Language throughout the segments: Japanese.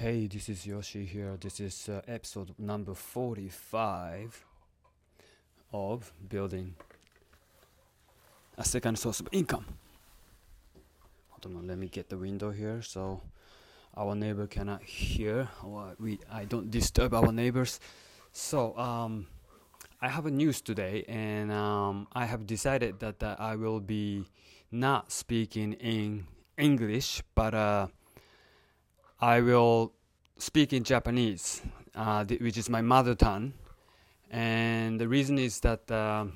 Hey, this is Yoshi here. This is uh, episode number 45 of Building a Second Source of Income. Hold on, let me get the window here so our neighbor cannot hear or we I don't disturb our neighbors. So, um, I have a news today and um, I have decided that uh, I will be not speaking in English, but uh, I will speak in Japanese, uh, which is my mother tongue. And the reason is that, uh,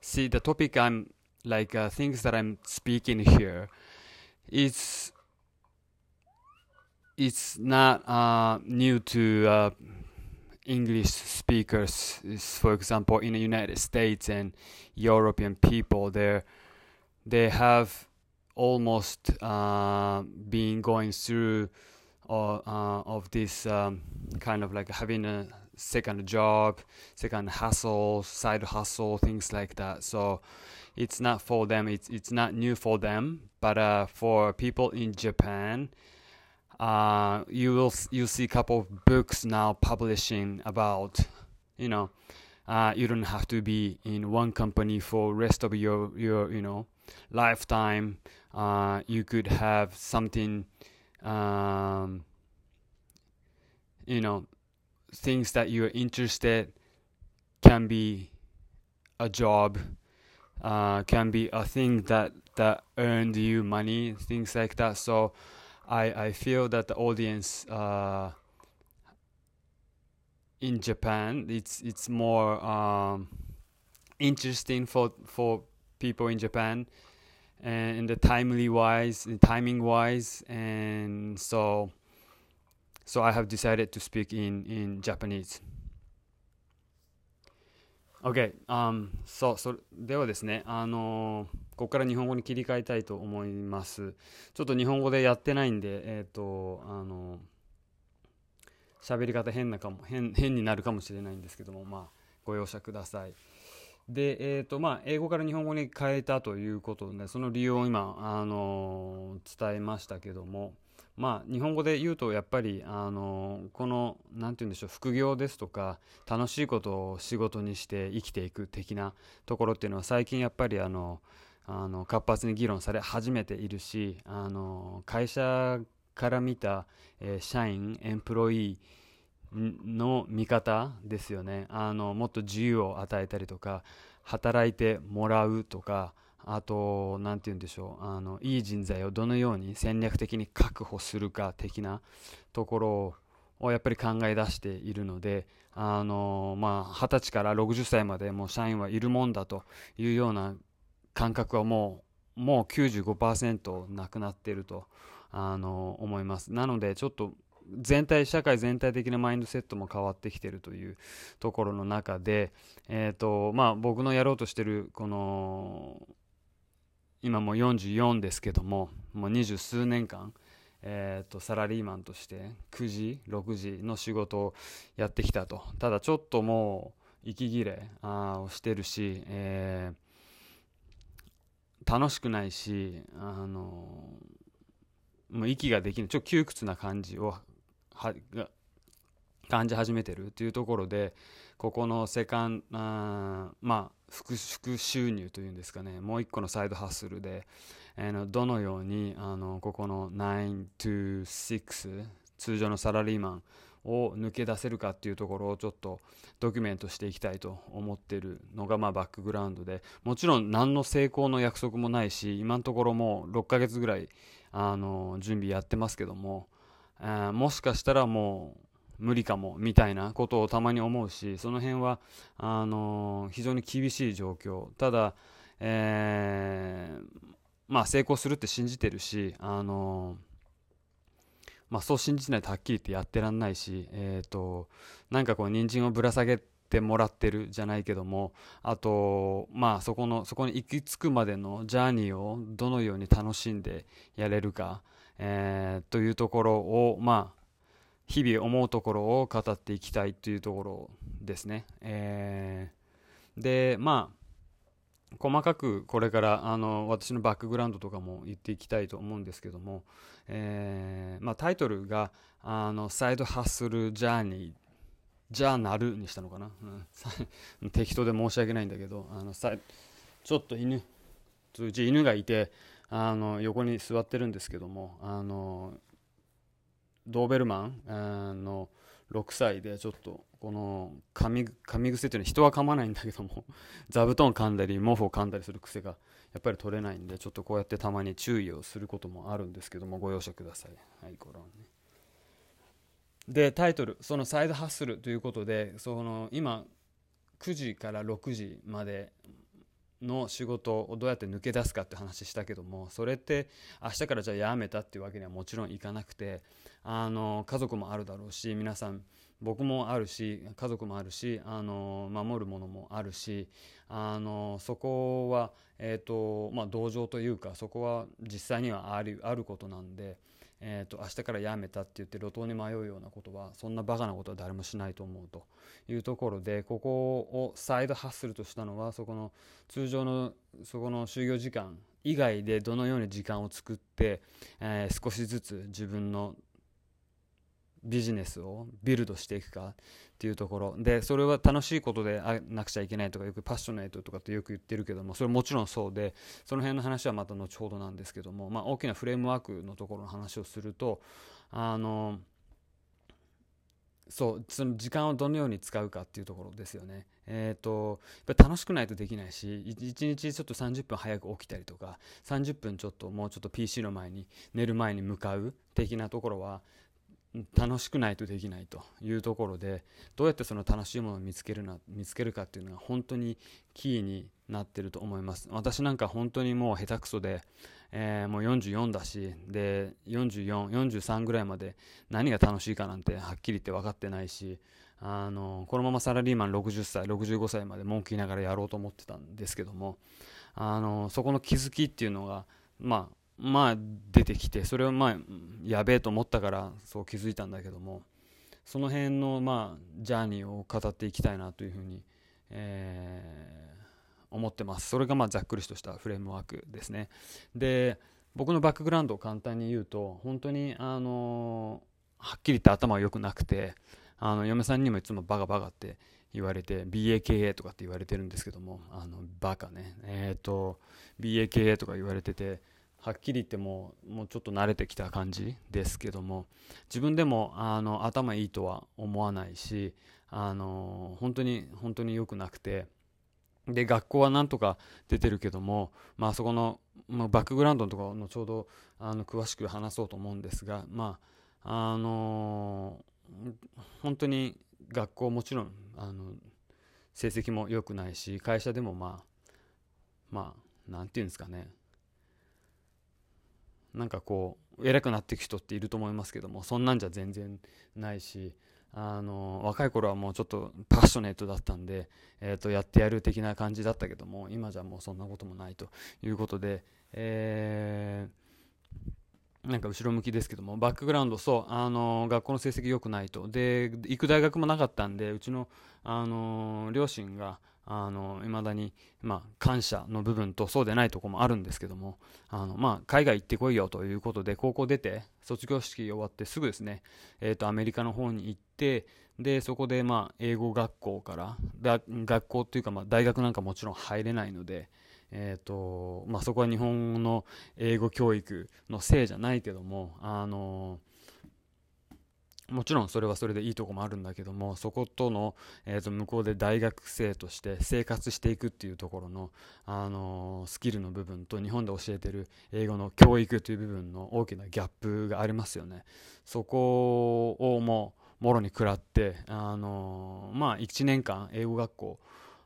see, the topic I'm like uh, things that I'm speaking here, it's it's not uh, new to uh, English speakers. Is for example in the United States and European people, they they have almost uh, been going through or uh, of this um, kind of like having a second job, second hustle, side hustle, things like that. So it's not for them. It's it's not new for them. But uh, for people in Japan, uh, you will you see a couple of books now publishing about you know. Uh, you don't have to be in one company for rest of your your you know lifetime. Uh, you could have something um, you know things that you're interested can be a job uh, can be a thing that that earned you money things like that. So i i feel that the audience uh, in japan it's it's more um, interesting for for people in japan and in the timely wise, in timing wise, and so so I have decided to speak in in Japanese. Okay, um, そうそれではですね、あのここから日本語に切り替えたいと思います。ちょっと日本語でやってないんで、えっ、ー、と、あの喋り方変なかも変変になるかもしれないんですけども、まあご容赦ください。で、えーとまあ、英語から日本語に変えたということでその理由を今、あの伝えましたけども、まあ、日本語で言うとやっぱり、あのこの何て言うんでしょう副業ですとか楽しいことを仕事にして生きていく的なところっていうのは最近やっぱりあのあの活発に議論され始めているしあの会社から見た、えー、社員エンプロイーの見方ですよね。あのもっと自由を与えたりとか働いてもらうとかあと何て言うんでしょう。あのいい人材をどのように戦略的に確保するか的なところをやっぱり考え出しているのであのまあ20歳から60歳までもう社員はいるもんだというような感覚はもうもう95%なくなっているとあの思います。なのでちょっと全体社会全体的なマインドセットも変わってきてるというところの中で、えーとまあ、僕のやろうとしてるこの今もう44ですけどももう二十数年間、えーと、サラリーマンとして9時6時の仕事をやってきたと。ただちょっともう息切れあをしてるし、えー、楽しくないしあのもう息ができない。ちょっと窮屈な感じをはが感じ始めてるっていうところでここのセカンあまあ副収入というんですかねもう一個のサイドハッスルで、えー、どのようにあのここの9 to 6通常のサラリーマンを抜け出せるかっていうところをちょっとドキュメントしていきたいと思ってるのがまあバックグラウンドでもちろん何の成功の約束もないし今のところもう6ヶ月ぐらいあの準備やってますけどもあもしかしたらもう無理かもみたいなことをたまに思うしその辺はあの非常に厳しい状況。ただ、えー、まあ成功するって信じてるしあのまあ、そう信じてないとはっきり言ってやってらんないし、えーと、なんかこう人参をぶら下げてもらってるじゃないけどもあとまあそこのそこに行き着くまでのジャーニーをどのように楽しんでやれるか。えー、というところを、まあ、日々思うところを語っていきたいというところですね。えー、で、まあ、細かくこれからあの私のバックグラウンドとかも言っていきたいと思うんですけども、えーまあ、タイトルがあの「サイドハッスルジャーニー」じゃあなるにしたのかな、うん、適当で申し訳ないんだけどあのさちょっと犬うち犬がいてあの横に座ってるんですけどもあのドーベルマンの6歳でちょっとこの噛み癖っていうのは人は噛まないんだけども 座布団噛んだり毛布を噛んだりする癖がやっぱり取れないんでちょっとこうやってたまに注意をすることもあるんですけどもご容赦ください。はいご覧ね。でタイトルそのサイドハッスルということでその今9時から6時までの仕事をどうやって抜け出すかって話したけどもそれって明日からじゃあやめたっていうわけにはもちろんいかなくてあの家族もあるだろうし皆さん僕もあるし家族もあるしあの守るものもあるしあのそこは、えーとまあ、同情というかそこは実際にはあるあることなんで。えーと、明日から辞めたって言って路頭に迷うようなことはそんなバカなことは誰もしないと思うというところでここをサイドハッスルとしたのはそこの通常のそこの就業時間以外でどのように時間を作って、えー、少しずつ自分のビジネスをビルドしていくかっていうところでそれは楽しいことでなくちゃいけないとかよくパッショネートとかってよく言ってるけどもそれもちろんそうでその辺の話はまた後ほどなんですけども、まあ、大きなフレームワークのところの話をするとあのそうその時間をどのように使うかっていうところですよね。えーと、やっぱ楽しくないとできないし1日ちょっと30分早く起きたりとか30分ちょっともうちょっと PC の前に寝る前に向かう的なところは楽しくないとできないというところでどうやってその楽しいものを見つけるな見つけるかっていうのが本当にキーになってると思います。私なんか本当にもう下手くそで、えー、もう44だしで4443ぐらいまで何が楽しいかなんてはっきり言って分かってないしあのこのままサラリーマン60歳65歳まで文句言いながらやろうと思ってたんですけどもあのそこの気づきっていうのがまあまあ出てきてそれをまあやべえと思ったからそう気づいたんだけどもその辺のまあジャーニーを語っていきたいなというふうに、え、思ってます。それがまあざっくりとしたフレームワークですね。で僕のバックグラウンドを簡単に言うと本当にあのはっきり言って頭は良くなくてあの嫁さんにもいつもバカバカって言われて BAKA とかって言われてるんですけどもあのバカね。えっ、と BAKA とか言われててはっきり言ってももうちょっと慣れてきた感じですけども自分でもあの頭いいとは思わないしあの本当に本当に良くなくてで学校はなんとか出てるけども、まあそこの、まあ、バックグラウンドのところのちょうどあの詳しく話そうと思うんですがまああの本当に学校もちろんあの成績も良くないし会社でもまあまあなんていうんですかね。なんかこう偉くなっていく人っていると思いますけどもそんなんじゃ全然ないしあの若い頃はもうちょっとパッショネートだったんで、えー、とやってやる的な感じだったけども今じゃもうそんなこともないということで、えー、なんか後ろ向きですけどもバックグラウンドそうあの学校の成績良くないと。で行く大学もなかったんでうちのあの両親があの未だに、まあ、感謝の部分とそうでないところもあるんですけどもあの、まあ、海外行ってこいよということで高校出て卒業式終わってすぐですね、えーと、アメリカの方に行ってでそこで、まあ、英語学校から学校っていうか、まあ、大学なんかもちろん入れないので、えーとまあ、そこは日本の英語教育のせいじゃないけどもあのもちろんそれはそれでいいとこもあるんだけどもそことの、えー、と向こうで大学生として生活していくっていうところの、あのー、スキルの部分と日本で教えてる英語の教育という部分の大きなギャップがありますよね。そこをももろに食らって、あのー、まあ1年間英語学校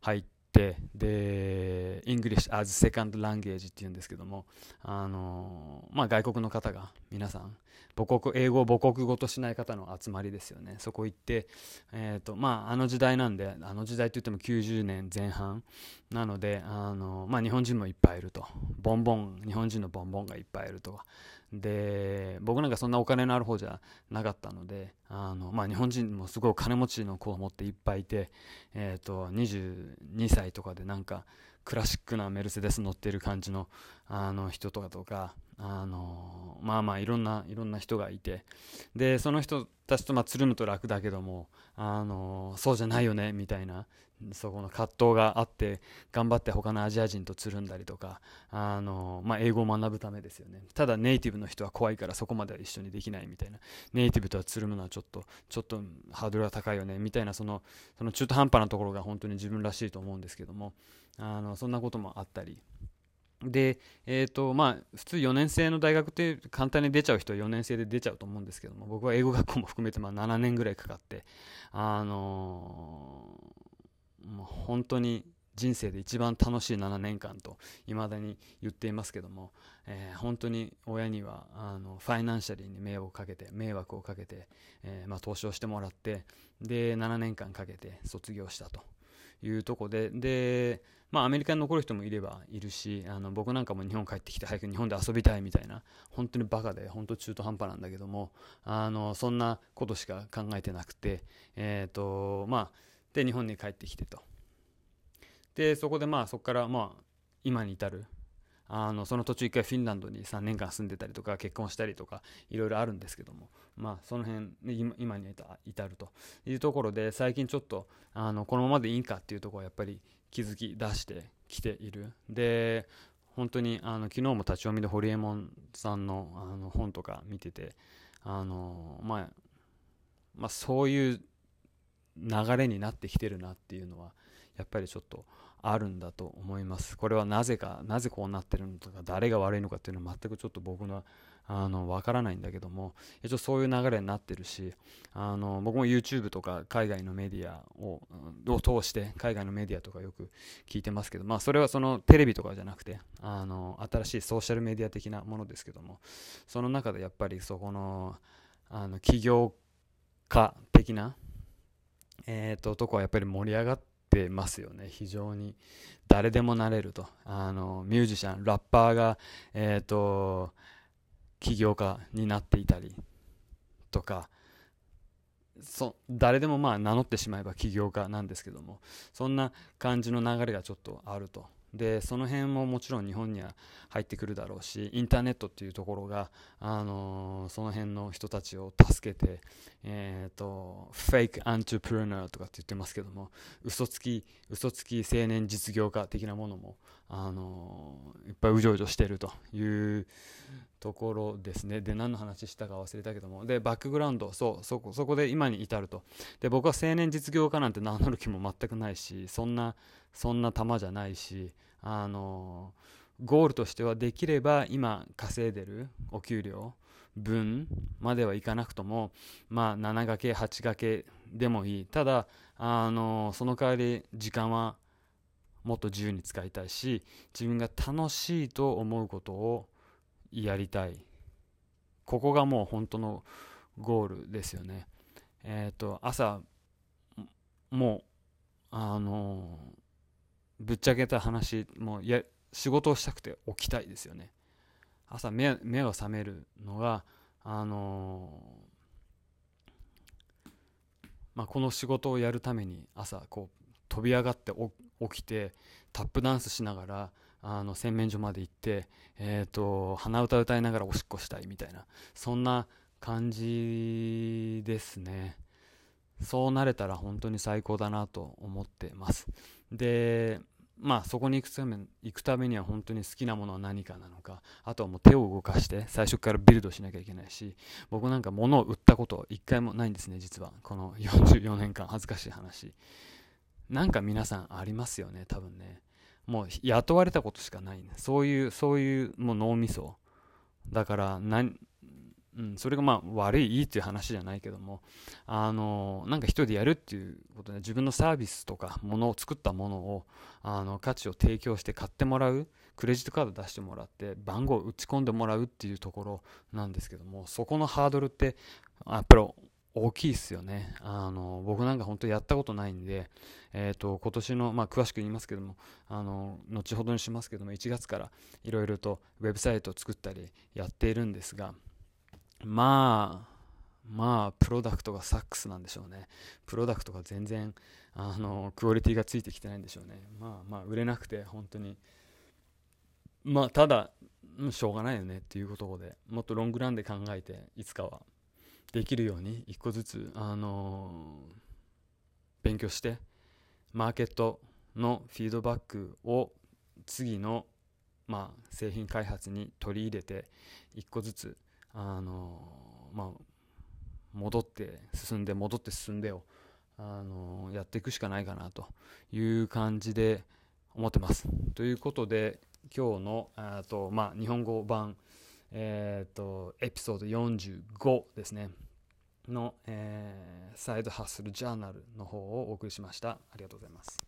入ってで English as Second Language っていうんですけどもあの、まあ、外国の方が皆さん母国英語を母国語としない方の集まりですよね。そこ行って、えーとまあ、あの時代なんであの時代といっても90年前半なのであの、まあ、日本人もいっぱいいると。ボンボン日本人のボンボンがいっぱいいるとで僕なんかそんなお金のある方じゃなかったのであの、まあ、日本人もすごい金持ちの子を持っていっぱいいて、えーと、22歳とかでなんかクラシックなメルセデス乗ってる感じのあの人とかとかあのまあまあいろんないろんな人がいて。でその人たちとまあつるむと楽だけどもあのそうじゃないよねみたいな。そこの葛藤があって頑張って他のアジア人とつるんだりとかあの、まあ、英語を学ぶためですよね。ただネイティブの人は怖いからそこまでは一緒にできないみたいな。ネイティブとはつるむのはちょっとちょっとハードルが高いよね。みたいなそのその中途半端なところが本当に自分らしいと思うんですけども。あのそんなこともあったり。で、えーとまあ、普通4年生の大学って簡単に出ちゃう人は4年生で出ちゃうと思うんですけども僕は英語学校も含めてま7年ぐらいかかって、あのー、もう本当に人生で一番楽しい7年間と未だに言っていますけども、えー、本当に親にはあのファイナンシャリーに迷惑をかけて迷惑をかけて、えー、まあ、投資をしてもらってで7年間かけて卒業したというとこででまあ、アメリカに残る人もいればいるしあの僕なんかも日本帰ってきて早く日本で遊びたいみたいな本当にバカで本当中途半端なんだけどもあのそんなことしか考えてなくて、えーとまあ、で日本に帰ってきてと。でそこでまあそこからまあ今に至る。あのその途中一回フィンランドに3年間住んでたりとか結婚したりとかいろいろあるんですけども。まあその辺今今に至ると。いうところで最近ちょっとあのこのままでいいんかっていうところはやっぱり気づき出してきている。で本当にあの昨日も立ち読みで堀エモ門さんのあの本とか見ててあの、まあ、まあそういう流れになってきてるなっていうのはやっぱりちょっとあるんだと思います。これはなぜかなぜこうなってるのとか誰が悪いのかっていうのは全くちょっと僕のあの分からないんだけども一応そういう流れになってるしあの僕も YouTube とか海外のメディアをを通して海外のメディアとかよく聞いてますけど、まあ、それはそのテレビとかじゃなくてあの新しいソーシャルメディア的なものですけどもその中でやっぱりそこのあの起業家的な、えーと、とこはやっぱり盛り上がってますよね。非常に。誰でもなれると。あのミュージシャンラッパーがえっ、ー、と起業家になっていたりとか。そ誰でもまあ名乗ってしまえば起業家なんですけども。そんな感じの流れがちょっとあると。でその辺ももちろん日本には入ってくるだろうしインターネットっていうところが、あのー、その辺の人たちを助けて、えーと、フェイクアントプレナーとかって言ってますけども嘘つき嘘つき青年実業家的なものも、あの、いっぱいうじょうじょしてるというところですね。で何の話したか忘れたけども。でバックグラウンドそうそこそこで今に至ると。で僕は青年実業家なんて 名乗る気も全くないしそんなそんな球じゃないしあのゴールとしてはできれば今稼いでるお給料分まではいかなくともまあ7掛け8掛けでもいい。ただあのその代わり時間はもっと自由に使いたいし自分が楽しいと思うことをやりたい。ここがもう本当のゴールですよね。えっ、ー、と朝もうあのぶっちゃけた話もうや仕事をしたくて起きたいですよね。朝目目が覚めるのがあのまあ、この仕事をやるために朝こう飛び上がって起きてタップダンスしながらあの洗面所まで行って、えーと、鼻歌歌いながらおしっこしたいみたいなそんな感じですね。そうなれたら本当に最高だなと思ってます。でまあそこに行くため行くためには本当に好きなものは何かなのかあとはもう手を動かして最初からビルドしなきゃいけないし僕なんか物を売ったこと一回もないんですね実は。この44年間恥ずかしい話。なんか皆さんありますよね多分ね。もう雇われたことしかない、ね、そういうそういうもう脳みそ。だから何うん、それがまあ悪いいいっていう話じゃないけども。あのなんか一人でやるっていうことで自分のサービスとかものを作ったものをあの価値を提供して買ってもらう。クレジットカード出してもらって番号を打ち込んでもらうっていうところなんですけども。そこのハードルってやっぱり大きいですよね。あの僕なんか本当やったことないんで、えーと、今年の、まあ、詳しく言いますけどもあの後ほどにしますけども1月からいろいろとウェブサイトを作ったりやっているんですがまあまあプロダクトがサックスなんでしょうね。プロダクトが全然あのクオリティがついてきてないんでしょうね。まあまあ売れなくて本当に。まあただしょうがないよねっていうことでもっとロングランで考えていつかは。できるように一個ずつあの勉強してマーケットのフィードバックを次のまあ製品開発に取り入れて一個ずつあのまあ戻って進んで戻って進んでをあのやっていくしかないかなという感じで思ってます。ということで今日のあと、まあ、日本語版、えーと、エピソード45ですねの、えー、サイドハッスルジャーナルの方をお送りしました。ありがとうございます。